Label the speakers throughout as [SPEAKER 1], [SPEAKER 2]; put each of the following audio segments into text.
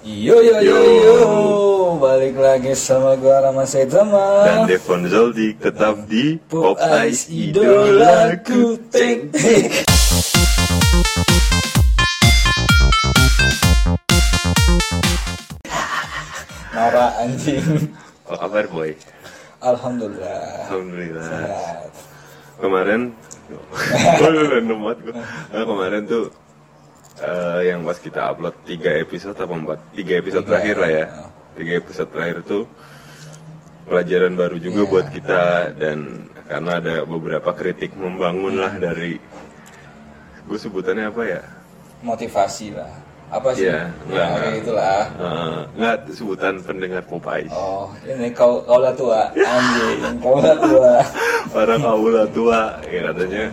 [SPEAKER 1] Yo yo yo
[SPEAKER 2] Yo.
[SPEAKER 1] balik lagi sama gua Rama Saitama
[SPEAKER 2] Dan Devon Zoldi tetap di
[SPEAKER 1] Pop Ice idolaku
[SPEAKER 2] Idolaku
[SPEAKER 1] Tek Nora anjing
[SPEAKER 2] Apa kabar boy?
[SPEAKER 1] Alhamdulillah
[SPEAKER 2] Alhamdulillah
[SPEAKER 1] Sehat.
[SPEAKER 2] Kemarin Nah, Kemarin tuh eh, Yang pas kita upload 3 episode apa 4 3 episode
[SPEAKER 1] Tiga,
[SPEAKER 2] terakhir lah ya
[SPEAKER 1] ya.
[SPEAKER 2] 3 episode terakhir tuh Pelajaran baru juga
[SPEAKER 1] Iya.
[SPEAKER 2] buat kita Dan karena ada beberapa kritik membangun lah dari Gue sebutannya apa ya?
[SPEAKER 1] Motivasi lah Apa sih?
[SPEAKER 2] Iya,
[SPEAKER 1] ya,
[SPEAKER 2] enggak.
[SPEAKER 1] kayak itulah
[SPEAKER 2] Eh, nggak sebutan pendengar Pop Ice
[SPEAKER 1] Oh, ini kau kau lah tua, anjing, kau lah tua.
[SPEAKER 2] para kaula tua ya katanya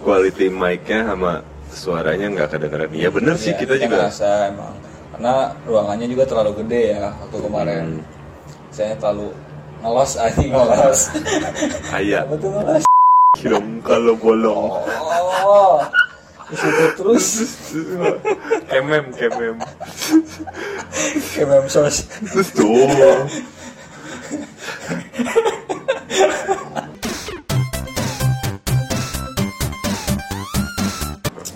[SPEAKER 2] quality mic-nya sama suaranya nggak kedengeran iya bener sih
[SPEAKER 1] Ya,
[SPEAKER 2] kita juga
[SPEAKER 1] ngerasa emang karena ruangannya juga terlalu gede ya waktu kemarin.
[SPEAKER 2] Hmm.
[SPEAKER 1] Saya terlalu ngelos anjing ngelos.
[SPEAKER 2] kayak
[SPEAKER 1] Apa tuh ngelos?
[SPEAKER 2] dong kalau bolong
[SPEAKER 1] Oh, di situ terus
[SPEAKER 2] kemem kemem
[SPEAKER 1] kayak mem sos.
[SPEAKER 2] terus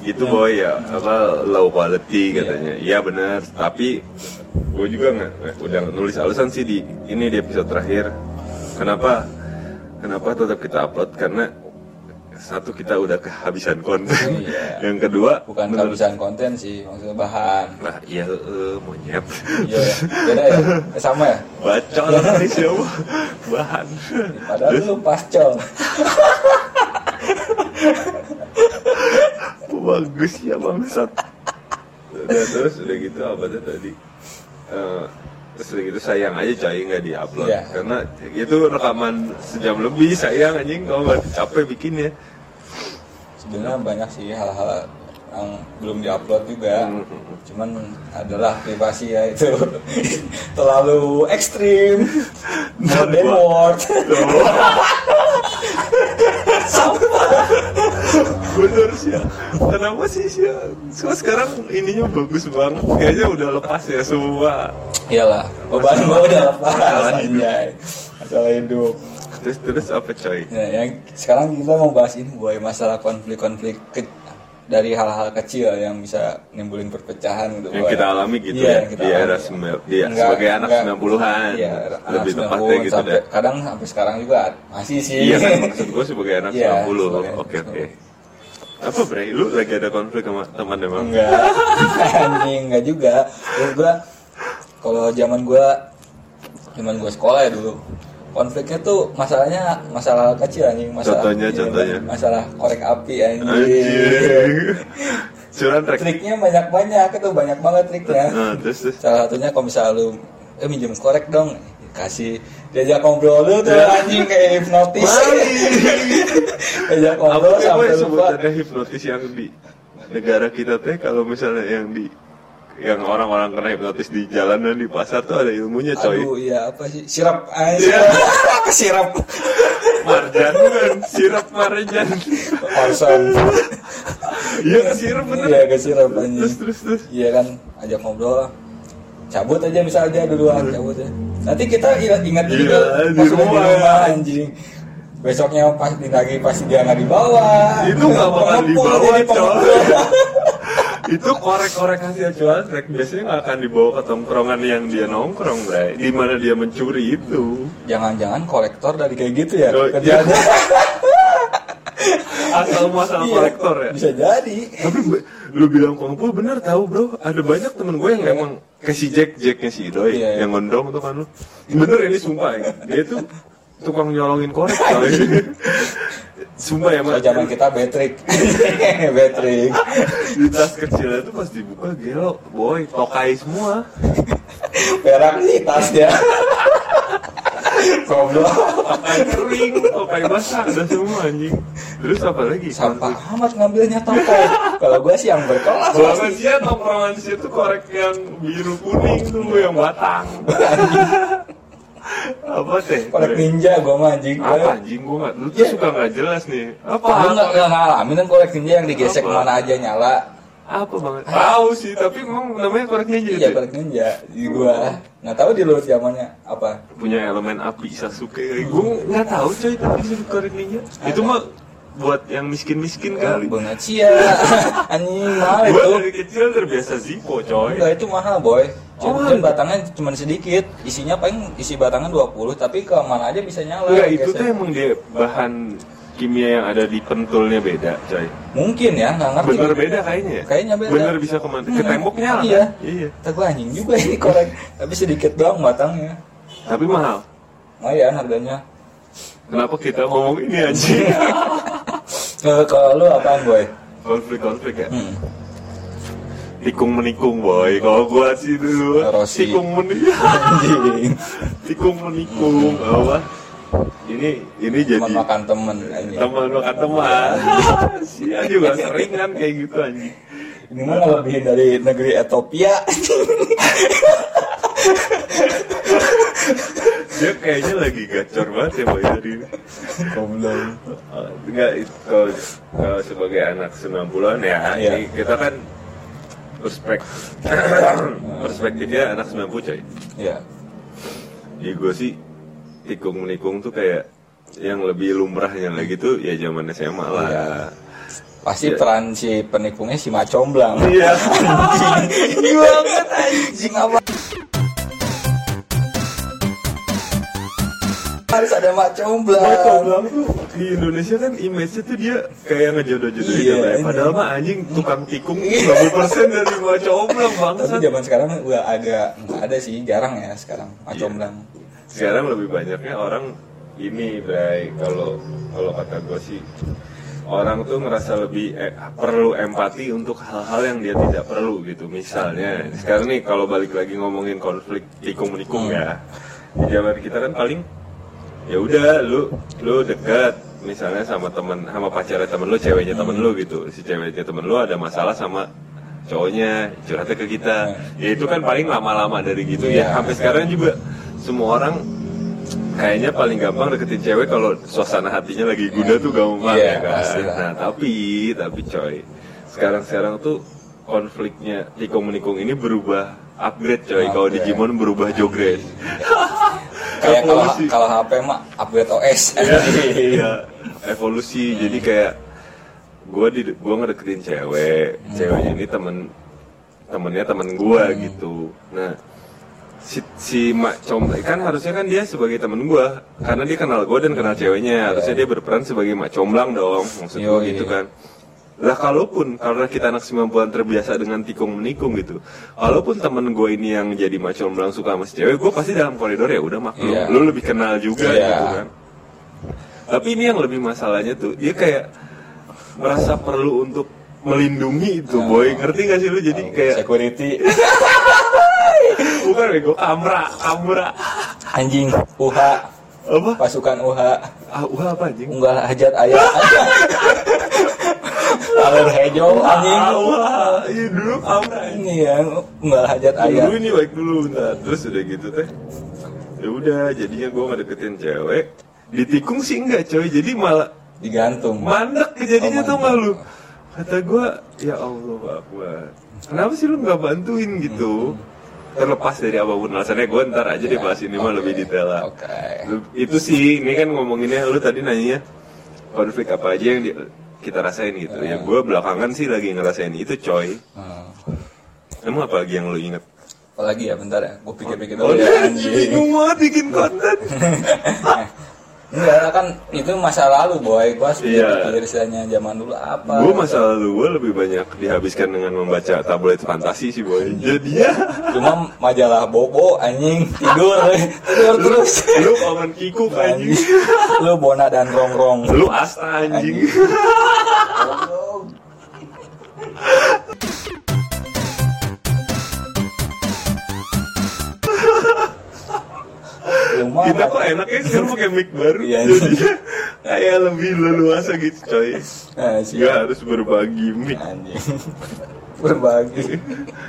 [SPEAKER 2] tuh itu boy ya. Apa low quality katanya. Iya. Benar tapi gue juga nggak udah nulis alasan sih di ini di episode terakhir. Kenapa kenapa tetap kita upload? Karena satu kita udah kehabisan konten.
[SPEAKER 1] Iya.
[SPEAKER 2] yang kedua
[SPEAKER 1] Bukan
[SPEAKER 2] menurut-
[SPEAKER 1] kehabisan konten sih, maksudnya bahan.
[SPEAKER 2] nah iya eh, monyet.
[SPEAKER 1] Iya, ya. beda ya, Eh, sama ya.
[SPEAKER 2] bacol kali siapa bahan.
[SPEAKER 1] Padahal lu pascol.
[SPEAKER 2] bagus ya bangsat. Udah terus udah gitu apa tuh tadi? Terus udah gitu sayang aja coy nggak diupload.
[SPEAKER 1] Iya.
[SPEAKER 2] karena itu rekaman sejam lebih sayang anjing. Kalau nggak capek bikinnya
[SPEAKER 1] sebenarnya banyak sih hal-hal yang belum diupload juga. Cuman adalah privasi ya itu. Terlalu ekstrim. Modern word
[SPEAKER 2] bener sih ya kenapa sih sih ya Kok sekarang ininya bagus banget? Kayaknya udah lepas ya semua.
[SPEAKER 1] Iyalah beban gua udah lepas.
[SPEAKER 2] Masalah hidup.
[SPEAKER 1] anjay masalah hidup.
[SPEAKER 2] Terus terus apa coy?
[SPEAKER 1] Nah, yang sekarang kita mau bahas ini boy masalah konflik-konflik ke- dari hal-hal kecil yang bisa nimbulin perpecahan gitu
[SPEAKER 2] yang kita alami gitu
[SPEAKER 1] Iya,
[SPEAKER 2] ya
[SPEAKER 1] yang kita
[SPEAKER 2] di era sembilan dia
[SPEAKER 1] Enggak,
[SPEAKER 2] sebagai anak
[SPEAKER 1] enggak.
[SPEAKER 2] 90-an
[SPEAKER 1] Iya,
[SPEAKER 2] lebih tepatnya
[SPEAKER 1] 90,
[SPEAKER 2] gitu
[SPEAKER 1] sampai,
[SPEAKER 2] deh
[SPEAKER 1] kadang sampai sekarang juga masih sih
[SPEAKER 2] Iya kan maksud gue sebagai anak
[SPEAKER 1] Iya,
[SPEAKER 2] 90
[SPEAKER 1] sebagai-
[SPEAKER 2] Oke oke Apa Bre? Lu lagi ada konflik sama teman emang?
[SPEAKER 1] Enggak, anjing enggak juga. Terus gua kalau zaman gua zaman gua sekolah ya dulu. Konfliknya tuh masalahnya masalah kecil anjing, masalah
[SPEAKER 2] Contohnya,
[SPEAKER 1] iya,
[SPEAKER 2] contohnya.
[SPEAKER 1] masalah korek api anjing.
[SPEAKER 2] Anjing Curan rek
[SPEAKER 1] Triknya banyak-banyak itu banyak banget triknya.
[SPEAKER 2] Nah terus terus
[SPEAKER 1] Salah satunya kalau misalnya lu eh minjem korek dong kasih diajak ngobrol lu tuh
[SPEAKER 2] Ya.
[SPEAKER 1] anjing kayak hipnotis diajak
[SPEAKER 2] Apa
[SPEAKER 1] ngobrol sampai lupa
[SPEAKER 2] sebutannya hipnotis yang di negara kita teh kalau misalnya yang di yang orang-orang kena hipnotis di jalanan di pasar tuh ada ilmunya coy
[SPEAKER 1] Aduh, iya apa sih? Sirap aja.
[SPEAKER 2] Iya.
[SPEAKER 1] Kesirap.
[SPEAKER 2] Marjan kan, sirap marjan
[SPEAKER 1] Orson.
[SPEAKER 2] Iya sirap bener
[SPEAKER 1] Iya, kesirap anjing.
[SPEAKER 2] Terus terus terus
[SPEAKER 1] Iya kan, ajak ngobrol. Cabut aja bisa aja duluan, cabut ya. Nanti kita ingat ingat
[SPEAKER 2] Iya,
[SPEAKER 1] juga
[SPEAKER 2] di
[SPEAKER 1] pas udah
[SPEAKER 2] rumah.
[SPEAKER 1] anjing. Besoknya pas lagi pasti dia nggak dibawa.
[SPEAKER 2] Itu nggak bakal dibawa,
[SPEAKER 1] jadi.
[SPEAKER 2] Itu korek-korek hasil cuantrek biasanya nggak akan dibawa ke tongkrongan yang dia nongkrong bray di mana dia mencuri itu
[SPEAKER 1] Jangan-jangan kolektor dari kayak gitu ya
[SPEAKER 2] Oh, iya.
[SPEAKER 1] kerjaannya.
[SPEAKER 2] asal masalah
[SPEAKER 1] Iya,
[SPEAKER 2] kolektor ya
[SPEAKER 1] Bisa jadi.
[SPEAKER 2] tapi lu bilang kumpul bener tahu bro ada banyak temen gue yang emang kayak si Jack Jacknya si Idoy
[SPEAKER 1] Iya.
[SPEAKER 2] yang gondrong tuh kan lu bener ini sumpah ya dia tuh tukang nyolongin korek sumpah ya
[SPEAKER 1] Kalau
[SPEAKER 2] mas
[SPEAKER 1] zaman kita betrik. betrik.
[SPEAKER 2] di tas kecilnya tuh pas dibuka gelo boy tokai semua
[SPEAKER 1] Perak nih tasnya. Goblok.
[SPEAKER 2] tokai kering tokai basah ada semua anjing terus apa lagi
[SPEAKER 1] Sampah amat ngambilnya toko. Kalau gue sih yang berkelas
[SPEAKER 2] Banget
[SPEAKER 1] pasti.
[SPEAKER 2] sih ya tongkrongan di situ korek yang biru kuning tuh yang batang. Apa teh?
[SPEAKER 1] Korek ninja gue mah anjing.
[SPEAKER 2] Apa anjing gua nggak, lu tuh
[SPEAKER 1] Iya.
[SPEAKER 2] suka nggak jelas nih. Apa?
[SPEAKER 1] Gue nggak ngalamin kan korek ninja yang digesek
[SPEAKER 2] Apa?
[SPEAKER 1] ke mana aja nyala.
[SPEAKER 2] Apa banget? Tahu sih, tapi emang namanya korek ninja
[SPEAKER 1] Iya,
[SPEAKER 2] ya?
[SPEAKER 1] balik ninja di gua. Nggak tahu di luar zamannya apa.
[SPEAKER 2] punya elemen api Sasuke. Gue nggak tahu coy tapi disebut korek ninja. Itu mah buat yang miskin-miskin kali.
[SPEAKER 1] Bunga cia. Anjing mahal
[SPEAKER 2] Gue
[SPEAKER 1] itu.
[SPEAKER 2] dari kecil terbiasa Zippo coy.
[SPEAKER 1] Enggak itu mahal boy.
[SPEAKER 2] Oh,
[SPEAKER 1] Cuma batangnya cuma sedikit. Isinya paling isi batangan 20 tapi ke mana aja bisa nyala.
[SPEAKER 2] Enggak, itu tuh emang dia bahan kimia yang ada di pentulnya beda coy.
[SPEAKER 1] Mungkin ya, nggak ngerti.
[SPEAKER 2] Bener beda kayaknya ya?
[SPEAKER 1] Kayaknya beda.
[SPEAKER 2] Bener bisa? Ke
[SPEAKER 1] Hmm,
[SPEAKER 2] tembok nyala
[SPEAKER 1] iya.
[SPEAKER 2] kan? Iya.
[SPEAKER 1] Gua anjing juga ini korek. Tapi sedikit doang batangnya.
[SPEAKER 2] Tapi mahal.
[SPEAKER 1] Lumayan harganya.
[SPEAKER 2] Kenapa kita ngomong ini anjing?
[SPEAKER 1] Kalau kalau lu apaan boy?
[SPEAKER 2] Konflik-konflik ya?
[SPEAKER 1] Hmm.
[SPEAKER 2] Tikung menikung boy. Kalau gua sih dulu tikung menikung. Tikung menikung apa? Ini ini jadi
[SPEAKER 1] Teman makan temen anjing.
[SPEAKER 2] teman makan teman. Sia juga sering kan kayak gitu anjing.
[SPEAKER 1] Ini mah ngelebihin dari negeri Ethiopia.
[SPEAKER 2] Dia kayaknya lagi gacor banget ya boy hari ini. Uh, enggak itu sebagai anak 90-an ya ini kita kan perspek perspektifnya anak 90 coy.
[SPEAKER 1] Iya.
[SPEAKER 2] Jadi gue sih tikung menikung tuh kayak yang lebih lumrahnya lagi tuh ya zaman SMA lah.
[SPEAKER 1] Iya. Pasti
[SPEAKER 2] Iya.
[SPEAKER 1] peran si penikungnya si Macomblang.
[SPEAKER 2] Iya.
[SPEAKER 1] Anjing banget anjing apa? Harus ada Macomblang.
[SPEAKER 2] Michael Blang tuh di Indonesia kan image-nya tuh dia kayak ngejodoh-jodohin
[SPEAKER 1] Iya, ini.
[SPEAKER 2] Padahal mah anjing tukang tikung 90% dari Macoblang
[SPEAKER 1] Tapi
[SPEAKER 2] bangsat.
[SPEAKER 1] zaman sekarang udah agak nggak ada sih, jarang ya sekarang Macomblang.
[SPEAKER 2] Sekarang lebih banyaknya orang ini, Bray. Kalau kalau kata gue sih orang tuh ngerasa lebih eh, perlu empati untuk hal-hal yang dia tidak perlu gitu. Misalnya, sekarang nih kalau balik lagi ngomongin konflik tikung menikung
[SPEAKER 1] Hmm.
[SPEAKER 2] ya. Di zaman kita kan paling ya udah lu lu dekat misalnya sama temen sama pacarnya temen lu ceweknya temen lu gitu si ceweknya temen lu ada masalah sama cowoknya curhatnya ke kita ya itu kan paling lama-lama dari gitu ya
[SPEAKER 1] Iya.
[SPEAKER 2] sampai sekarang juga semua orang kayaknya paling gampang deketin cewek kalau suasana hatinya lagi guna tuh gampang
[SPEAKER 1] Iya,
[SPEAKER 2] ya kan
[SPEAKER 1] pastilah.
[SPEAKER 2] nah tapi tapi coy sekarang sekarang tuh konfliknya tikung menikung ini berubah upgrade coy kalau
[SPEAKER 1] Upgrade.
[SPEAKER 2] Digimon berubah jogres
[SPEAKER 1] Kayak kalau kalau HP mah upgrade OS.
[SPEAKER 2] Iya, evolusi. Jadi kayak gue di gue ngedeketin cewek, ceweknya ini temen temennya temen gue gitu. Nah si si mak comblang kan harusnya kan dia sebagai temen gue karena dia kenal gue dan kenal ceweknya. Harusnya dia berperan sebagai mak comblang dong. Maksud gue gitu kan lah kalaupun karena kita anak 90-an terbiasa dengan tikung menikung gitu walaupun temen gue ini yang jadi mak comblang suka sama si cewek gue pasti dalam koridor ya udah maklum
[SPEAKER 1] Iya.
[SPEAKER 2] lu lebih kenal juga
[SPEAKER 1] Iya.
[SPEAKER 2] gitu kan. Tapi ini yang lebih masalahnya tuh dia kayak merasa perlu untuk melindungi itu boy. Ngerti gak sih lu? Jadi kayak
[SPEAKER 1] security.
[SPEAKER 2] Bukan bego. Kamera kamera
[SPEAKER 1] anjing UHA.
[SPEAKER 2] Apa?
[SPEAKER 1] Pasukan UHA.
[SPEAKER 2] Ah wah apa anjing?
[SPEAKER 1] Unggal hajat ayah hejo anjing.
[SPEAKER 2] iya dulu
[SPEAKER 1] ini ya. Unggal hajat ayah
[SPEAKER 2] dulu ini baik dulu bentar. Terus udah gitu teh. Ya udah jadinya gue ngedeketin cewek. Ditikung sih enggak coy. Jadi malah
[SPEAKER 1] digantung.
[SPEAKER 2] mandek kejadiannya
[SPEAKER 1] Oh,
[SPEAKER 2] tau gak
[SPEAKER 1] mandek.
[SPEAKER 2] lu kata gue ya Allah Akbar kenapa sih lu nggak bantuin gitu? Terlepas dari apa pun alasannya gue ntar aja deh bahas ini mah
[SPEAKER 1] Oke,
[SPEAKER 2] lebih detail lah.
[SPEAKER 1] Oke.
[SPEAKER 2] Lu- itu sih ini kan ngomonginnya lu tadi nanyanya konflik apa aja yang di- kita rasain gitu. Ya gue belakangan sih lagi ngerasain itu coy.
[SPEAKER 1] Hmm.
[SPEAKER 2] emang apa lagi yang lu inget
[SPEAKER 1] apalagi ya bentar ya. Gue pikir-pikir
[SPEAKER 2] oh
[SPEAKER 1] dulu ya anjing.
[SPEAKER 2] bingung banget bikin konten
[SPEAKER 1] enggak kan itu masa lalu boy. Gue harus
[SPEAKER 2] Iya.
[SPEAKER 1] pikir istilahnya zaman dulu apa.
[SPEAKER 2] Gue masa lalu gue lebih banyak dihabiskan dengan membaca tabloid fantasi sih boy. Jadi ya.
[SPEAKER 1] Cuma majalah bobo anjing. Tidur tidur terus.
[SPEAKER 2] lu paman kikuk anjing.
[SPEAKER 1] anjing. Lu bona dan rongrong.
[SPEAKER 2] Lu asta anjing
[SPEAKER 1] Cuma
[SPEAKER 2] kita kok enaknya sekarang pakai mic baru.
[SPEAKER 1] Iya,
[SPEAKER 2] jadinya kayak lebih leluasa gitu coy.
[SPEAKER 1] Nah, sih
[SPEAKER 2] Gak harus berbagi mic.
[SPEAKER 1] Anjing. Berbagi.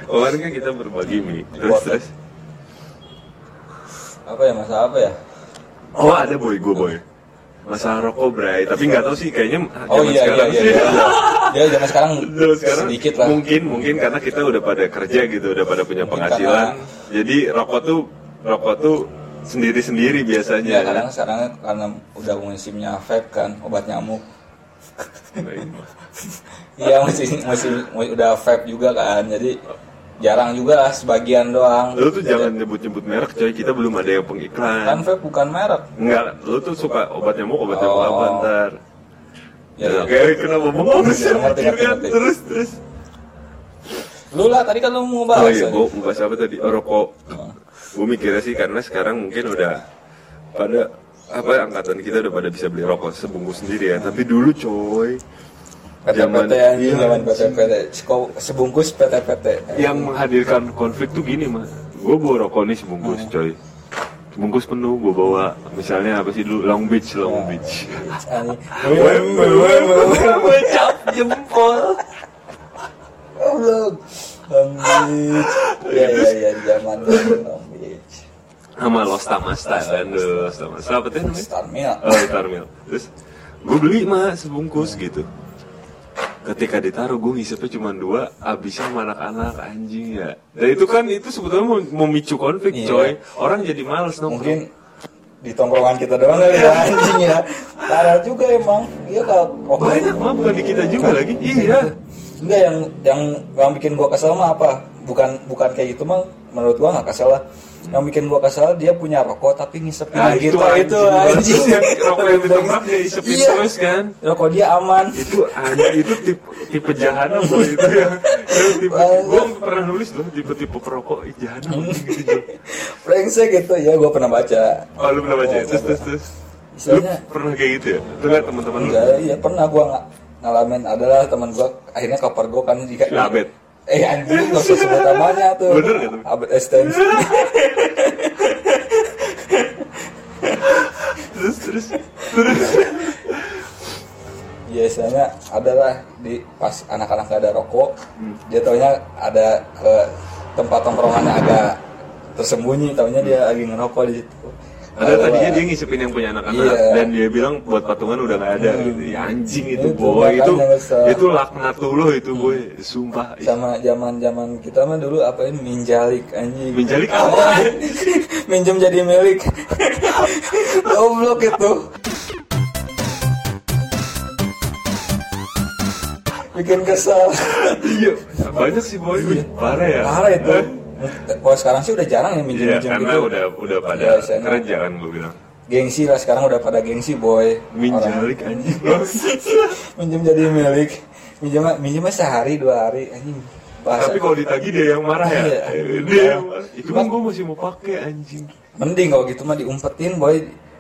[SPEAKER 2] Kemarin kan kita berbagi mic terus terus.
[SPEAKER 1] Apa ya masa apa ya?
[SPEAKER 2] Oh ada boy gue boy. Masalah rokok bray. Tapi nggak tahu sih kayaknya
[SPEAKER 1] Oh
[SPEAKER 2] zaman
[SPEAKER 1] iya iya
[SPEAKER 2] sekarang
[SPEAKER 1] iya.
[SPEAKER 2] sih-
[SPEAKER 1] iya, iya. Ya zaman sekarang
[SPEAKER 2] Zaman sekarang
[SPEAKER 1] sedikit lah.
[SPEAKER 2] mungkin mungkin karena kita udah pada kerja gitu udah pada punya
[SPEAKER 1] Mungkin
[SPEAKER 2] penghasilan.
[SPEAKER 1] karena-
[SPEAKER 2] jadi rokok tuh rokok tuh sendiri sendiri biasanya
[SPEAKER 1] Ya kadang sekarang karena udah musimnya vape kan obat nyamuk. Iya masih masih udah vape juga kan. Jadi jarang juga lah sebagian doang.
[SPEAKER 2] lu tuh jangan nyebut-nyebut merek coy kita belum ada yang
[SPEAKER 1] Kan
[SPEAKER 2] pengiklan
[SPEAKER 1] vape bukan merek.
[SPEAKER 2] enggak lu tuh suka obat nyamuk obat nyamuk
[SPEAKER 1] Oh.
[SPEAKER 2] apa ntar
[SPEAKER 1] Ya, ya.
[SPEAKER 2] kayak kenapa bengong sih kan?
[SPEAKER 1] ngerti.
[SPEAKER 2] terus terus
[SPEAKER 1] Lu lah tadi kan lu mau
[SPEAKER 2] oh
[SPEAKER 1] bahas.
[SPEAKER 2] iya
[SPEAKER 1] tadi.
[SPEAKER 2] gua mau bahas apa tadi oh, rokok gue mikirnya sih karena sekarang mungkin udah pada apa angkatan kita udah pada bisa beli rokok sebungkus sendiri ya tapi dulu coy
[SPEAKER 1] PT-PT
[SPEAKER 2] Zaman- iya,
[SPEAKER 1] zaman. Seko- Sebungkus PT-PT.
[SPEAKER 2] yang menghadirkan konflik tuh gini mas gue bawa rokok nih sebungkus coy sebungkus penuh gue bawa misalnya apa sih dulu Long Beach Long Beach
[SPEAKER 1] Anjing.
[SPEAKER 2] cap jempol
[SPEAKER 1] Goblok. Long Beach. Ya ya ya zaman Beach.
[SPEAKER 2] Sama Los Tamasta kan dulu Los Tamasta apa tuh namanya?
[SPEAKER 1] Starmil.
[SPEAKER 2] oh Tarmil terus gue beli mah sebungkus gitu. Ketika ditaruh gue ngisepnya cuma dua abisnya sama anak-anak anjing ya. Dan itu kan itu sebetulnya mau memicu konflik
[SPEAKER 1] Iya.
[SPEAKER 2] coy. Orang jadi males nongkrong
[SPEAKER 1] Mungkin di tongkrongan kita doang kali ya anjing ya. Parah juga emang. Iya kalau waktu
[SPEAKER 2] banyak mah bukan di kita juga lagi. Iya.
[SPEAKER 1] Enggak yang yang yang bikin gua kesel mah apa? Bukan bukan kayak gitu mah. Menurut gua nggak kesel lah. Yang bikin gua kesel dia punya rokok tapi ngisepin
[SPEAKER 2] Nah,
[SPEAKER 1] gitu
[SPEAKER 2] itu anjing. Yang rokok yang ditembak dia isepin
[SPEAKER 1] Iya.
[SPEAKER 2] terus kan.
[SPEAKER 1] Rokok dia aman.
[SPEAKER 2] itu anjing itu tipe tipe jahanam boy itu yang tipe gue pernah nulis loh tipe tipe perokok ih, jahanam gitu Jo.
[SPEAKER 1] Brengsek gitu ya gua pernah baca.
[SPEAKER 2] oh lu pernah baca ya? terus terus terus lu pernah kayak gitu ya liat teman-teman lu
[SPEAKER 1] iya pernah gua ng- ngalamin adalah teman gua akhirnya cover gua kan
[SPEAKER 2] Si Abed.
[SPEAKER 1] Eh anjing gak usah sebut namanya tuh.
[SPEAKER 2] Bener gak tuh?
[SPEAKER 1] Abed extension.
[SPEAKER 2] terus terus terus
[SPEAKER 1] biasanya adalah di pas anak-anak gak ada rokok
[SPEAKER 2] Hmm.
[SPEAKER 1] dia taunya ada ke tempat tongkrongannya agak tersembunyi taunya dia lagi ngerokok di situ
[SPEAKER 2] ada tadinya dia ngisepin yang punya anak-anak
[SPEAKER 1] Iya.
[SPEAKER 2] dan dia bilang buat patungan udah gak ada.
[SPEAKER 1] Hmm.
[SPEAKER 2] gitu. Ya, anjing itu
[SPEAKER 1] Itu
[SPEAKER 2] boy. itu itu laknatullah itu boy. Sumpah.
[SPEAKER 1] Sama zaman zaman kita mah dulu apa ini minjalik anjing.
[SPEAKER 2] Minjalik apa?
[SPEAKER 1] minjem jadi milik. Goblok itu. Bikin kesel
[SPEAKER 2] iya banyak sih boy. Wih, parah ya.
[SPEAKER 1] Parah itu kalau sekarang sih udah jarang ya minjem
[SPEAKER 2] Iya,
[SPEAKER 1] minjem
[SPEAKER 2] karena
[SPEAKER 1] gitu
[SPEAKER 2] udah udah pada
[SPEAKER 1] Biasanya.
[SPEAKER 2] kerja kan gue bilang.
[SPEAKER 1] gengsi lah sekarang udah pada gengsi boy
[SPEAKER 2] Minjalik anjing.
[SPEAKER 1] Orang minjem jadi milik minjem minjemnya sehari dua hari anjing bahasa
[SPEAKER 2] Tapi kalau ditagih dia yang marah ya.
[SPEAKER 1] Iya.
[SPEAKER 2] dia yang marah. Itu kan gue masih mau pakai anjing.
[SPEAKER 1] mending kalau gitu mah diumpetin boy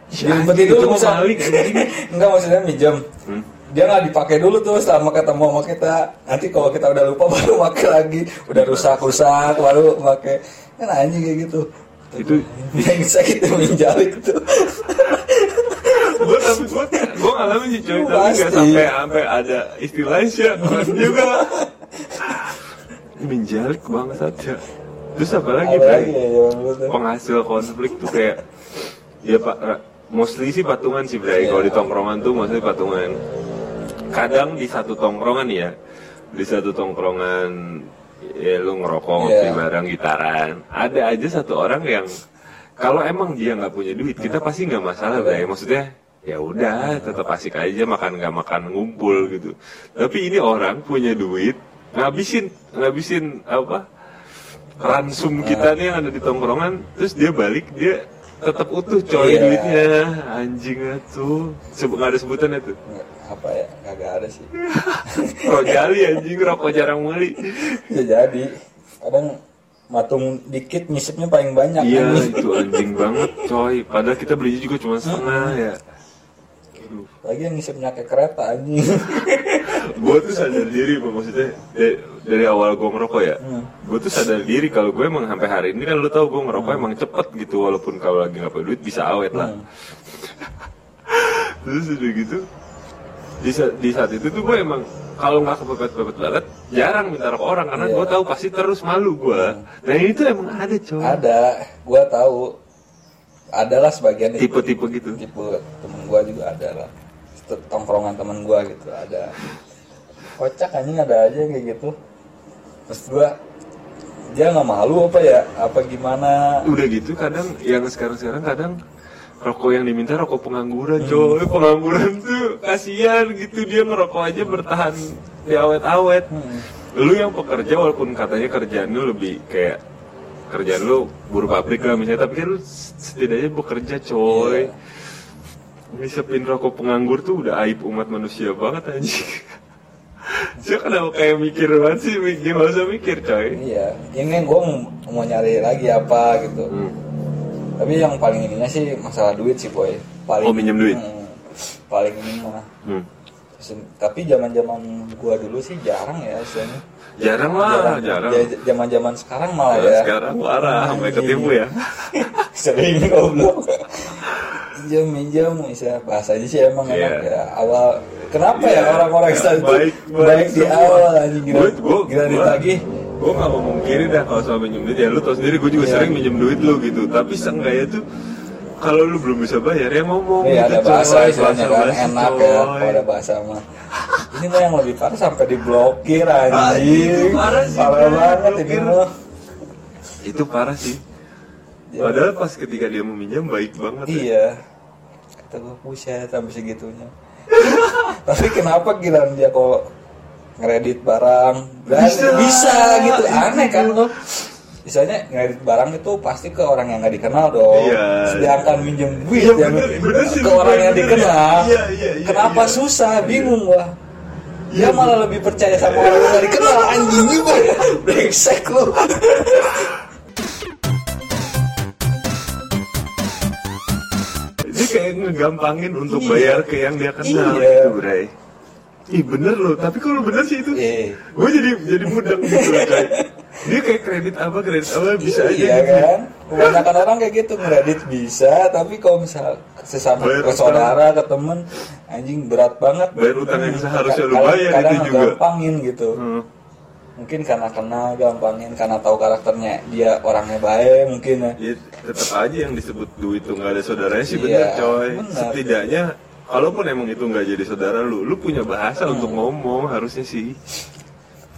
[SPEAKER 2] Si
[SPEAKER 1] diumpetin
[SPEAKER 2] anjing, itu
[SPEAKER 1] misal
[SPEAKER 2] balik, anjing.
[SPEAKER 1] enggak maksudnya minjem
[SPEAKER 2] Hmm?
[SPEAKER 1] Dia nggak dipakai dulu tuh selama ketemu sama kita. Nanti kalau kita udah lupa baru pakai lagi. Udah rusak rusak baru pakai. Kan anjing kayak gitu.
[SPEAKER 2] Itu-
[SPEAKER 1] brengsek itu minjalik tuh.
[SPEAKER 2] Gue tapi gue gue ngalamin sih coy tapi nggak sampai sampai ada istilahnya sih juga. Minjalik bangsat ya. Terus apa lagi,
[SPEAKER 1] lagi ya
[SPEAKER 2] penghasil konflik tuh kayak ya pak mostly sih patungan sih Bray kalau di tongkrongan tuh mostly patungan kadang di satu tongkrongan ya. Di satu tongkrongan ya lu ngerokok ngopi
[SPEAKER 1] Iya.
[SPEAKER 2] bareng gitaran. Ada aja satu orang yang kalau emang dia nggak punya duit kita pasti nggak masalah Bray. Maksudnya ya udah tetap asik aja makan nggak makan ngumpul gitu. Tapi ini orang punya duit ngabisin ngabisin apa ransum kita nih yang ada di tongkrongan terus dia balik dia tetap utuh coy
[SPEAKER 1] Iya.
[SPEAKER 2] duitnya. Anjing tuh Sebe- nggak ada sebutannya tuh.
[SPEAKER 1] Nggak, apa ya kagak ada sih
[SPEAKER 2] rojali anjing rokok jarang beli
[SPEAKER 1] bisa jadi kadang matung dikit ngisipnya paling banyak
[SPEAKER 2] iya
[SPEAKER 1] anjing.
[SPEAKER 2] itu anjing banget coy padahal kita belinya juga cuma setengah ya Aduh.
[SPEAKER 1] lagi yang ngisipnya kayak kereta anjing
[SPEAKER 2] gue tuh sadar diri Bang. maksudnya dari, dari awal gue ngerokok ya
[SPEAKER 1] Hmm.
[SPEAKER 2] gue tuh sadar diri kalau gue emang sampai hari ini kan lu tau gue ngerokok emang cepet gitu walaupun kalau lagi nggak punya duit bisa awet lah
[SPEAKER 1] Hmm.
[SPEAKER 2] terus udah gitu di saat, di saat itu tuh gue emang kalau nggak kepepet-pepet banget jarang minta rokok orang karena
[SPEAKER 1] Iya.
[SPEAKER 2] gue tahu pasti terus malu gue nah ini tuh emang ada coy.
[SPEAKER 1] Ada. Gua tahu. Adalah sebagian
[SPEAKER 2] tipe-tipe gitu.
[SPEAKER 1] Tipe temen gua juga ada lah. Tongkrongan temen gua gitu ada. Kocak anjing ada aja kayak gitu. Terus gua dia nggak malu apa ya? Apa gimana?
[SPEAKER 2] Udah gitu kadang yang sekarang-sekarang kadang rokok yang diminta rokok pengangguran coy. Pengangguran tuh kasihan gitu dia ngerokok aja bertahan di awet-awet. Lu yang pekerja walaupun katanya kerjaan lu lebih kayak kerjaan lu buruh pabrik lah misalnya tapi kan lu setidaknya bekerja coy. Ngisepin rokok penganggur tuh udah aib umat manusia banget anjing. Saya kenapa kayak mikir banget sih, mikir gak usah mikir coy.
[SPEAKER 1] Iya. Ini mau, mau nyari lagi apa gitu.
[SPEAKER 2] Hmm.
[SPEAKER 1] tapi yang paling ininya sih masalah duit sih boy. Paling
[SPEAKER 2] Oh, minjem duit?
[SPEAKER 1] Hmm, paling ini mah
[SPEAKER 2] Hmm.
[SPEAKER 1] Tapi zaman zaman gua dulu sih jarang ya istilahnya
[SPEAKER 2] Jarang lah, jarang.
[SPEAKER 1] zaman zaman sekarang malah
[SPEAKER 2] Nah,
[SPEAKER 1] ya
[SPEAKER 2] Sekarang parah, sampai
[SPEAKER 1] Anjing.
[SPEAKER 2] ketipu ya
[SPEAKER 1] sering goblok minjam minjam bisa bahasanya sih emang
[SPEAKER 2] Iya.
[SPEAKER 1] enak ya awal kenapa
[SPEAKER 2] Iya.
[SPEAKER 1] ya orang-orang Islam itu
[SPEAKER 2] Baik,
[SPEAKER 1] baik,
[SPEAKER 2] baik
[SPEAKER 1] di
[SPEAKER 2] semua.
[SPEAKER 1] awal anjing gila
[SPEAKER 2] gua-
[SPEAKER 1] gila
[SPEAKER 2] gua-
[SPEAKER 1] ditagih
[SPEAKER 2] gue gak mau mungkiri dah kalau soal minjem duit ya lu tau sendiri gue juga
[SPEAKER 1] Iya.
[SPEAKER 2] sering minjem duit lu gitu tapi seenggaknya tuh kalau lu belum bisa bayar ya ngomong
[SPEAKER 1] Iya
[SPEAKER 2] gitu,
[SPEAKER 1] ada bahasa
[SPEAKER 2] coy.
[SPEAKER 1] istilahnya kan
[SPEAKER 2] Bahasa-bahasa,
[SPEAKER 1] enak ya
[SPEAKER 2] coy.
[SPEAKER 1] kalau ada bahasa mah ini mah yang lebih parah sampai diblokir
[SPEAKER 2] Ah,
[SPEAKER 1] anjing
[SPEAKER 2] parah sih,
[SPEAKER 1] parah banget ini mah
[SPEAKER 2] itu parah sih
[SPEAKER 1] Ya.
[SPEAKER 2] padahal pas ketika dia meminjam baik banget ya.
[SPEAKER 1] iya kata gue buset sampai segitunya tapi kenapa gila dia kalau ngeredit barang
[SPEAKER 2] Bisa.
[SPEAKER 1] bisa, gitu
[SPEAKER 2] Itu.
[SPEAKER 1] aneh kan lo misalnya ngeredit barang itu pasti ke orang yang nggak dikenal dong.
[SPEAKER 2] Iya.
[SPEAKER 1] sedangkan minjem duit
[SPEAKER 2] Iya,
[SPEAKER 1] yang
[SPEAKER 2] bener, bener sih,
[SPEAKER 1] ke orang yang
[SPEAKER 2] bener,
[SPEAKER 1] dikenal.
[SPEAKER 2] Iya, iya, iya,
[SPEAKER 1] kenapa
[SPEAKER 2] iya.
[SPEAKER 1] susah? Bingung gua. Dia malah lebih percaya sama orang yang nggak dikenal. Anjing juga. Brengsek lu.
[SPEAKER 2] Dia kayak ngegampangin untuk
[SPEAKER 1] Iya.
[SPEAKER 2] bayar ke yang dia kenal
[SPEAKER 1] Iya.
[SPEAKER 2] gitu bray. Ih bener loh, tapi kalau bener sih itu
[SPEAKER 1] Iya.
[SPEAKER 2] Gue jadi jadi mudeng gitu loh Dia kayak kredit apa, kredit apa bisa aja
[SPEAKER 1] iya
[SPEAKER 2] gitu
[SPEAKER 1] kan kebanyakan orang kayak gitu ngeredit bisa tapi kalau misal sesama
[SPEAKER 2] Bayar
[SPEAKER 1] ke saudara ke temen anjing berat banget
[SPEAKER 2] Bayar utang yang seharusnya lu bayar
[SPEAKER 1] kadang
[SPEAKER 2] itu juga.
[SPEAKER 1] gampangin gitu
[SPEAKER 2] Hmm.
[SPEAKER 1] mungkin karena kenal gampangin karena tahu karakternya dia orangnya baik mungkin ya
[SPEAKER 2] Ya tetap aja yang disebut duit itu nggak ada saudaranya sih
[SPEAKER 1] Iya,
[SPEAKER 2] bener coy
[SPEAKER 1] bener.
[SPEAKER 2] Setidaknya Kalaupun emang itu nggak jadi saudara lu, lu punya bahasa
[SPEAKER 1] Hmm.
[SPEAKER 2] untuk ngomong harusnya sih.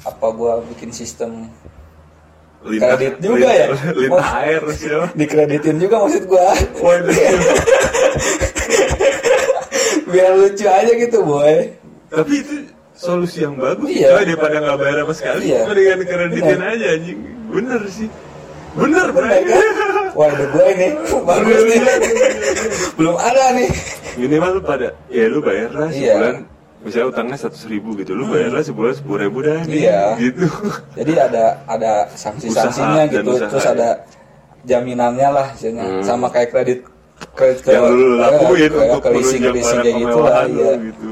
[SPEAKER 1] apa gua bikin sistem
[SPEAKER 2] Lintah,
[SPEAKER 1] Kredit juga ya?
[SPEAKER 2] Lintah
[SPEAKER 1] Oh.
[SPEAKER 2] air sih.
[SPEAKER 1] dikreditin juga maksud gua
[SPEAKER 2] Waduh.
[SPEAKER 1] biar lucu aja gitu boy
[SPEAKER 2] Tapi itu solusi yang bagus
[SPEAKER 1] Iya.
[SPEAKER 2] coy daripada nggak bayar apa sekali.
[SPEAKER 1] Iya.
[SPEAKER 2] Mendingan kreditin
[SPEAKER 1] Bener.
[SPEAKER 2] aja anjing. Bener sih. Bener,
[SPEAKER 1] Bener kan? Wah ada gua ini bagus nih belum ada nih
[SPEAKER 2] Minimal lu pada ya lu bayar lah
[SPEAKER 1] Iya.
[SPEAKER 2] Misalnya utangnya seratus ribu gitu lu bayar lah sebulan sepuluh ribu dah nih,
[SPEAKER 1] Iya.
[SPEAKER 2] gitu
[SPEAKER 1] jadi ada ada sanksi-sanksinya
[SPEAKER 2] Usaha dan
[SPEAKER 1] gitu
[SPEAKER 2] usaha,
[SPEAKER 1] terus
[SPEAKER 2] ya.
[SPEAKER 1] ada jaminannya lah misalnya
[SPEAKER 2] Hmm.
[SPEAKER 1] sama kayak kredit kredit ke
[SPEAKER 2] yang lu lakuin
[SPEAKER 1] ke,
[SPEAKER 2] untuk
[SPEAKER 1] ke leasing leasing kayak gitu lah ya
[SPEAKER 2] lu gitu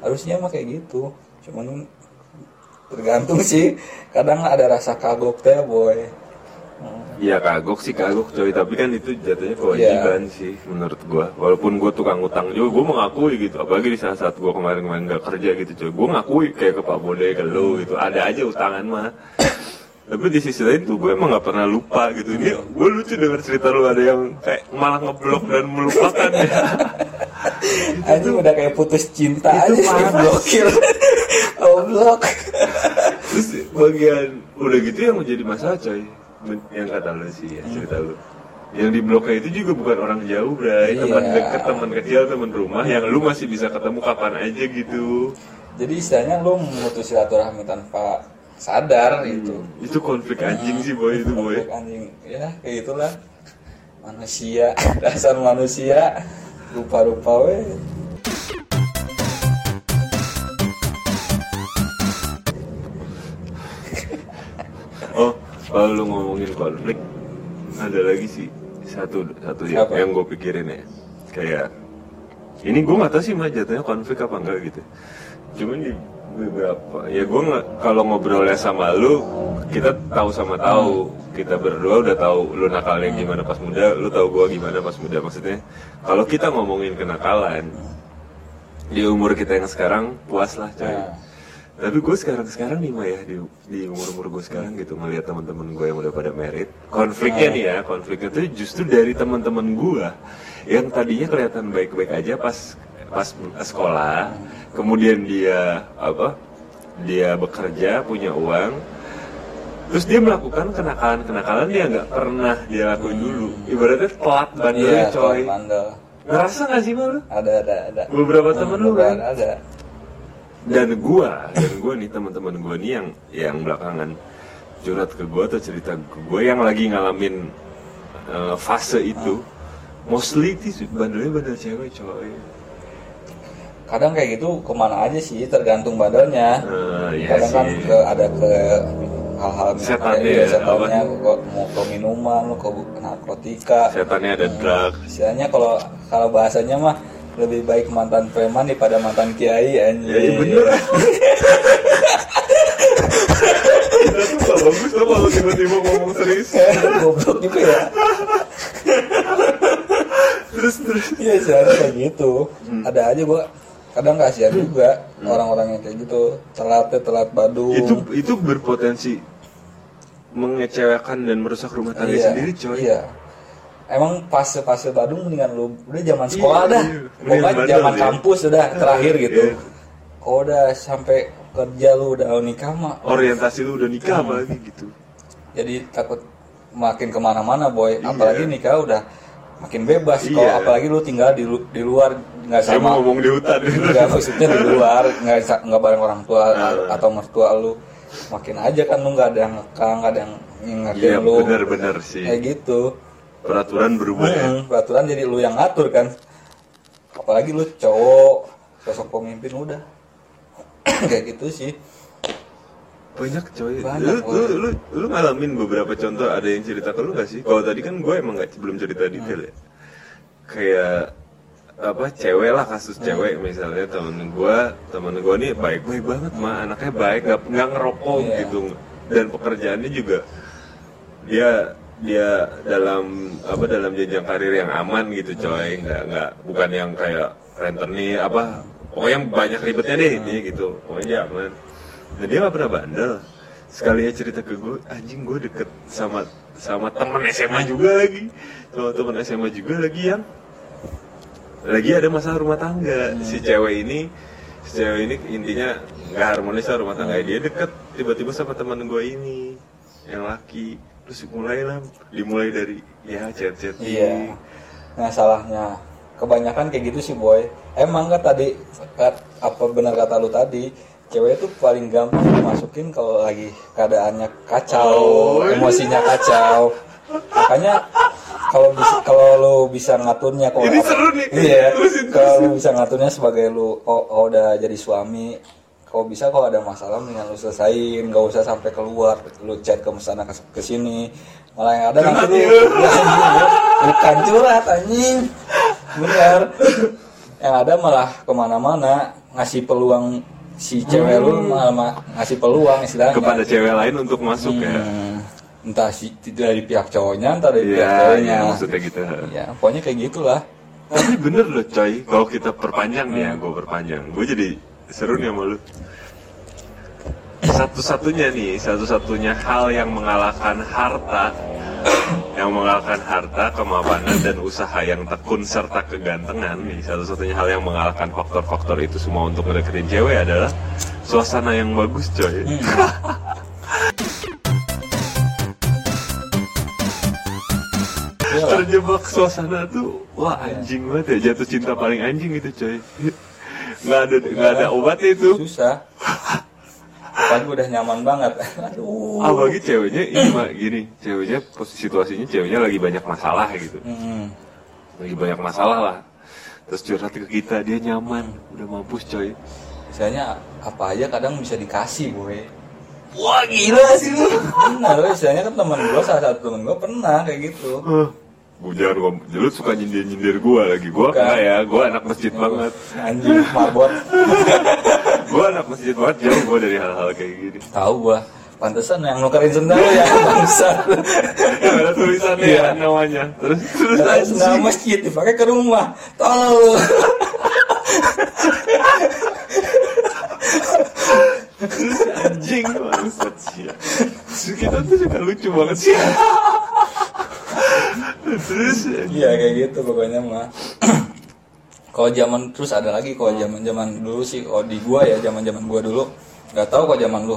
[SPEAKER 1] harusnya mah kayak gitu cuman tergantung sih kadang ada rasa kagok teh boy
[SPEAKER 2] Iya kagok sih kagok coy. Tapi kan itu jatuhnya kewajiban
[SPEAKER 1] Iya.
[SPEAKER 2] sih menurut gua. Walaupun gua tukang utang juga gua mengakui gitu. Apalagi di saat saat gua kemarin-kemarin gak kerja gitu coy. Gua ngakui kayak ke Pak Bode ke lu gitu. Ada aja utangan mah. Tapi di sisi lain tuh gue emang gak pernah lupa gitu. Ini gue lucu denger cerita lu ada yang kayak malah ngeblok dan melupakan ya.
[SPEAKER 1] Anjing udah kayak putus cinta
[SPEAKER 2] Itu
[SPEAKER 1] aja blokir. Goblok.
[SPEAKER 2] Terus bagian udah gitu yang menjadi masalah coy yang kata lu sih ya cerita lu yang di bloknya itu juga bukan orang jauh bray. Teman
[SPEAKER 1] Iya.
[SPEAKER 2] dekat teman kecil teman rumah yang lu masih bisa ketemu kapan aja gitu.
[SPEAKER 1] Jadi istilahnya lu memutus silaturahmi tanpa sadar itu
[SPEAKER 2] itu konflik anjing sih boy itu boy.
[SPEAKER 1] Konflik anjing. Ya kayak itulah. Manusia dasar manusia. Rupa-rupa we
[SPEAKER 2] kalau lu ngomongin konflik ada lagi sih satu satu ya, yang gue pikirin ya. Kayak ini gue nggak tahu sih mah jatuhnya konflik apa enggak gitu. Cuman di beberapa ya gue nggak kalau ngobrolnya sama lu kita tahu sama tahu. Kita berdua udah tahu lu nakalnya gimana pas muda lu tahu gue gimana pas muda. Maksudnya kalau kita ngomongin kenakalan di umur kita yang sekarang puas lah coy.
[SPEAKER 1] Nah.
[SPEAKER 2] Tapi gue sekarang sekarang nih mah ya di di umur umur gue sekarang gitu ngelihat teman-teman gue yang udah pada merit konfliknya nih ya konfliknya tuh justru dari teman-teman gue yang tadinya kelihatan baik-baik aja pas pas sekolah kemudian dia apa dia bekerja punya uang terus dia melakukan kenakalan-kenakalan dia nggak pernah dia lakuin dulu. Ibaratnya telat bandelnya
[SPEAKER 1] Iya,
[SPEAKER 2] coy.
[SPEAKER 1] bandel.
[SPEAKER 2] ngerasa nggak sih malu
[SPEAKER 1] Ada ada ada.
[SPEAKER 2] beberapa temen lu
[SPEAKER 1] Beberapa
[SPEAKER 2] kan?
[SPEAKER 1] Ada.
[SPEAKER 2] Dan gua dan gua nih teman-teman gua nih yang yang belakangan curhat ke gua atau cerita ke gua yang lagi ngalamin eh, fase itu mostly itu bandelnya bandel cewek coy.
[SPEAKER 1] Kadang kayak gitu ke mana aja sih tergantung badannya.
[SPEAKER 2] Eh, iya
[SPEAKER 1] Kadang kan ke ada ke hal-hal
[SPEAKER 2] Setannya
[SPEAKER 1] kayak
[SPEAKER 2] ya,
[SPEAKER 1] setannya kok mau ke minuman, lu ke narkotika.
[SPEAKER 2] setannya ada drug.
[SPEAKER 1] Istilahnya kalau kalau bahasanya mah lebih baik mantan preman daripada mantan kiai anjing.
[SPEAKER 2] ya iya bener gak bagus tuh kalau tiba-tiba ngomong serius
[SPEAKER 1] Goblok juga ya.
[SPEAKER 2] terus terus
[SPEAKER 1] Iya istilahnya kayak gitu.
[SPEAKER 2] Hmm.
[SPEAKER 1] Ada aja gua kadang kasihan juga orang-orang yang kayak gitu telat telat badung.
[SPEAKER 2] itu itu berpotensi mengecewakan dan merusak rumah tangga
[SPEAKER 1] iya,
[SPEAKER 2] sendiri coy
[SPEAKER 1] Iya. Emang fase-fase Badung mendingan lu udah zaman sekolah
[SPEAKER 2] Iya,
[SPEAKER 1] dah.
[SPEAKER 2] iya.
[SPEAKER 1] Pokoknya
[SPEAKER 2] bandel
[SPEAKER 1] zaman
[SPEAKER 2] ya.
[SPEAKER 1] kampus udah terakhir gitu.
[SPEAKER 2] Iya.
[SPEAKER 1] Kalau udah sampai kerja lu udah nikah mah
[SPEAKER 2] orientasi lu udah nikah
[SPEAKER 1] Hmm.
[SPEAKER 2] apalagi gitu
[SPEAKER 1] jadi takut makin ke mana-mana boy.
[SPEAKER 2] Iya.
[SPEAKER 1] Apalagi nikah udah makin bebas. Kalau
[SPEAKER 2] Iya.
[SPEAKER 1] apalagi lu tinggal di lu- di luar nggak
[SPEAKER 2] saya mau
[SPEAKER 1] sama
[SPEAKER 2] ngomong di hutan
[SPEAKER 1] nggak maksudnya di luar nggak nggak bareng orang tua
[SPEAKER 2] Ah.
[SPEAKER 1] atau mertua lu makin aja kan lu nggak ada yang nggak ada yang ngingetin
[SPEAKER 2] iya
[SPEAKER 1] lu
[SPEAKER 2] benar-benar sih
[SPEAKER 1] kayak gitu
[SPEAKER 2] peraturan berubah ya?
[SPEAKER 1] Hmm, peraturan jadi lu yang ngatur kan. Apalagi lu cowok sosok pemimpin udah. Kayak gitu sih.
[SPEAKER 2] Banyak coy.
[SPEAKER 1] Banyak,
[SPEAKER 2] lu,
[SPEAKER 1] Boy.
[SPEAKER 2] lu, lu, lu ngalamin beberapa contoh ada yang cerita ke lu gak sih? Kalau tadi kan gue emang gak, belum cerita detail ya. Kayak apa cewek lah kasus cewek misalnya. Temen gue temen gue nih baik baik banget mah anaknya baik nggak nggak ngerokok
[SPEAKER 1] Iya.
[SPEAKER 2] gitu. Dan pekerjaannya juga dia dia dalam apa dalam jenjang karir yang aman gitu coy. Nggak nggak bukan yang kayak rentenir apa pokoknya banyak ribetnya deh ini gitu. Pokoknya dia aman. Dan dia nggak pernah bandel. Sekali ya cerita ke gue anjing gue deket sama sama temen SMA juga lagi. Sama temen SMA juga lagi yang lagi ada masalah rumah tangga. Si cewek ini si cewek ini intinya nggak harmonis lah rumah tangga. Dia deket tiba-tiba sama teman gue ini yang laki terus mulailah dimulai dari ya chat chat
[SPEAKER 1] iya. Nah salahnya. Kebanyakan kayak gitu sih boy. Emang kan tadi apa benar kata lu tadi cewek itu paling gampang dimasukin kalau lagi keadaannya kacau
[SPEAKER 2] Oh, iya.
[SPEAKER 1] emosinya kacau. Makanya kalau bisa kalau lu bisa ngaturnya kalau
[SPEAKER 2] Ini seru nih.
[SPEAKER 1] iya. Kalau lu bisa ngaturnya sebagai lu oh, oh, udah jadi suami kalau bisa kalau ada masalah mendingan lu selesain. Nggak usah sampai keluar. Lu chat ke sana ke, ke sini. Malah yang ada nanti lu Ya, bukan curhat anjing. Bener. Yang ada malah ke mana-mana. Ngasih peluang si cewek lu malah ma- ngasih peluang istilahnya.
[SPEAKER 2] Kepada cewek lain untuk masuk ya.
[SPEAKER 1] Hmm, entah si dari pihak cowoknya entah dari pihak
[SPEAKER 2] Iya,
[SPEAKER 1] ceweknya.
[SPEAKER 2] iya maksudnya gitu.
[SPEAKER 1] ya pokoknya kayak gitulah.
[SPEAKER 2] Tapi bener loh coy, kalau kita perpanjang nih ya, gue perpanjang. Gue jadi seru nih sama lu. Satu-satunya nih, satu-satunya hal yang mengalahkan harta, yang mengalahkan harta, kemapanan dan usaha yang tekun serta kegantengan nih, satu-satunya hal yang mengalahkan faktor-faktor itu semua untuk ngedeketin cewek adalah suasana yang bagus coy.
[SPEAKER 1] Iyalah.
[SPEAKER 2] terjebak suasana tuh wah anjing banget ya jatuh cinta paling anjing itu coy nggak ada nggak ada obatnya itu.
[SPEAKER 1] Susah. Apalagi udah nyaman banget. Aduh.
[SPEAKER 2] Apalagi ceweknya ini mah gini. Ceweknya posisi situasinya ceweknya lagi banyak masalah gitu.
[SPEAKER 1] Hmm.
[SPEAKER 2] lagi banyak masalah lah. Terus curhat ke kita dia nyaman. Udah mampus coy.
[SPEAKER 1] Misalnya apa aja kadang bisa dikasih boy. Wah gila sih lu. Benar misalnya kan teman gue salah satu teman gue pernah kayak gitu.
[SPEAKER 2] Gua jangan ngom, lu suka nyindir nyindir gua lagi. Gua enggak ya, gua anak masjid banget.
[SPEAKER 1] anjing marbot
[SPEAKER 2] Gua anak masjid banget jauh gua dari hal-hal kayak gini.
[SPEAKER 1] tahu gua pantesan yang nukerin sendal ya bangsa
[SPEAKER 2] Yang ada tulisannya
[SPEAKER 1] Iya.
[SPEAKER 2] ya namanya. Terus terus
[SPEAKER 1] sendal masjid dipakai ke rumah tolol
[SPEAKER 2] anjing bangsat sih kita tuh suka lucu banget sih terus
[SPEAKER 1] iya kayak gitu pokoknya mah kalau zaman terus ada lagi kalau zaman zaman dulu sih kalau di gua ya zaman zaman gua dulu nggak tahu kok zaman lu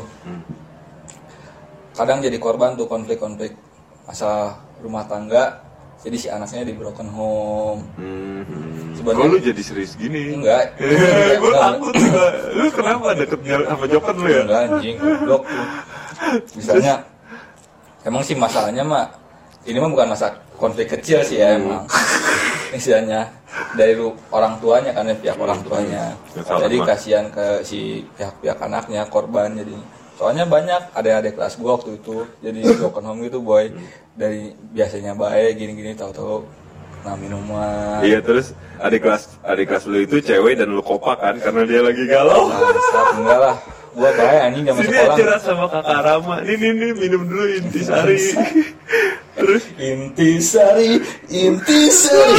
[SPEAKER 1] kadang jadi korban tuh konflik-konflik masalah rumah tangga jadi si anaknya di broken home
[SPEAKER 2] hmm.
[SPEAKER 1] Sebenarnya-
[SPEAKER 2] lu jadi serius gini?
[SPEAKER 1] enggak
[SPEAKER 2] Eh, gue
[SPEAKER 1] Enggak,
[SPEAKER 2] takut juga. Lu kenapa deket sama Jokan lu ya?
[SPEAKER 1] enggak anjing goblok tuh misalnya emang sih masalahnya mah ini mah bukan masa konflik kecil sih ya emang. Istilahnya dari orang tuanya kan ya pihak orang tuanya.
[SPEAKER 2] Ya,
[SPEAKER 1] jadi kasihan ke si pihak-pihak anaknya korban jadi soalnya banyak adik-adik kelas gua waktu itu jadi broken home gitu boy. Dari biasanya baik gini-gini tahu-tahu kena minuman.
[SPEAKER 2] Iya terus adik kelas adik kelas lu itu cewek dan lu kopak kan karena dia lagi galau.
[SPEAKER 1] Bangsat, enggak lah gua baik anjing zaman
[SPEAKER 2] Sini
[SPEAKER 1] sekolah
[SPEAKER 2] curhat sama kakak Rama. Nih nih nih minum dulu intisari. terus
[SPEAKER 1] intisari intisari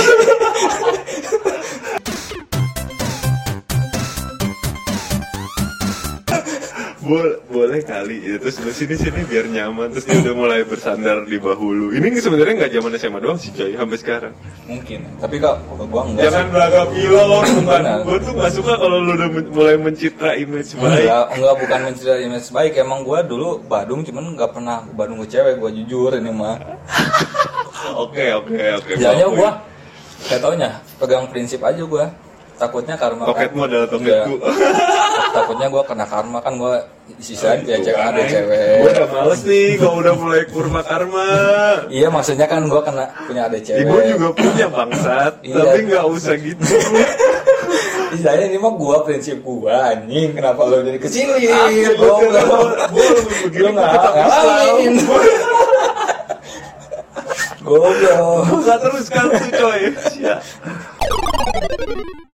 [SPEAKER 2] boleh boleh kali ya terus lu sini sini biar nyaman terus dia udah mulai bersandar di bahu lu. Ini sebenarnya nggak zaman SMA doang sih coy sampai sekarang.
[SPEAKER 1] mungkin tapi kok gua enggak
[SPEAKER 2] Jangan belaga pilot bukan.
[SPEAKER 1] Benar.
[SPEAKER 2] Gue tuh gak suka kalau lu udah mulai mencitra image baik.
[SPEAKER 1] Enggak, enggak bukan mencari image baik. Emang gua dulu Badung cuman nggak pernah Badung ke cewek. Gua jujur ini mah.
[SPEAKER 2] Oke oke oke. Bagus.
[SPEAKER 1] gua kayak taunya pegang prinsip aja gua. Takutnya karma kan-
[SPEAKER 2] Toketmu adalah.
[SPEAKER 1] Enggak. Takutnya gua kena karma kan gua sisain punya cewek ada cewek.
[SPEAKER 2] Gue udah males nih kalau udah mulai kurma karma.
[SPEAKER 1] Iya maksudnya kan gua kena punya ada cewek.
[SPEAKER 2] Ibu juga punya bangsat,
[SPEAKER 1] Iya.
[SPEAKER 2] tapi nggak usah gitu.
[SPEAKER 1] Istilahnya ini mah gua prinsip gua anjing. Kenapa lo jadi Gua
[SPEAKER 2] betul,
[SPEAKER 1] nggak-
[SPEAKER 2] gua tetap
[SPEAKER 1] ngalamin. Goblok.
[SPEAKER 2] Buka terus kartu coy. Siap.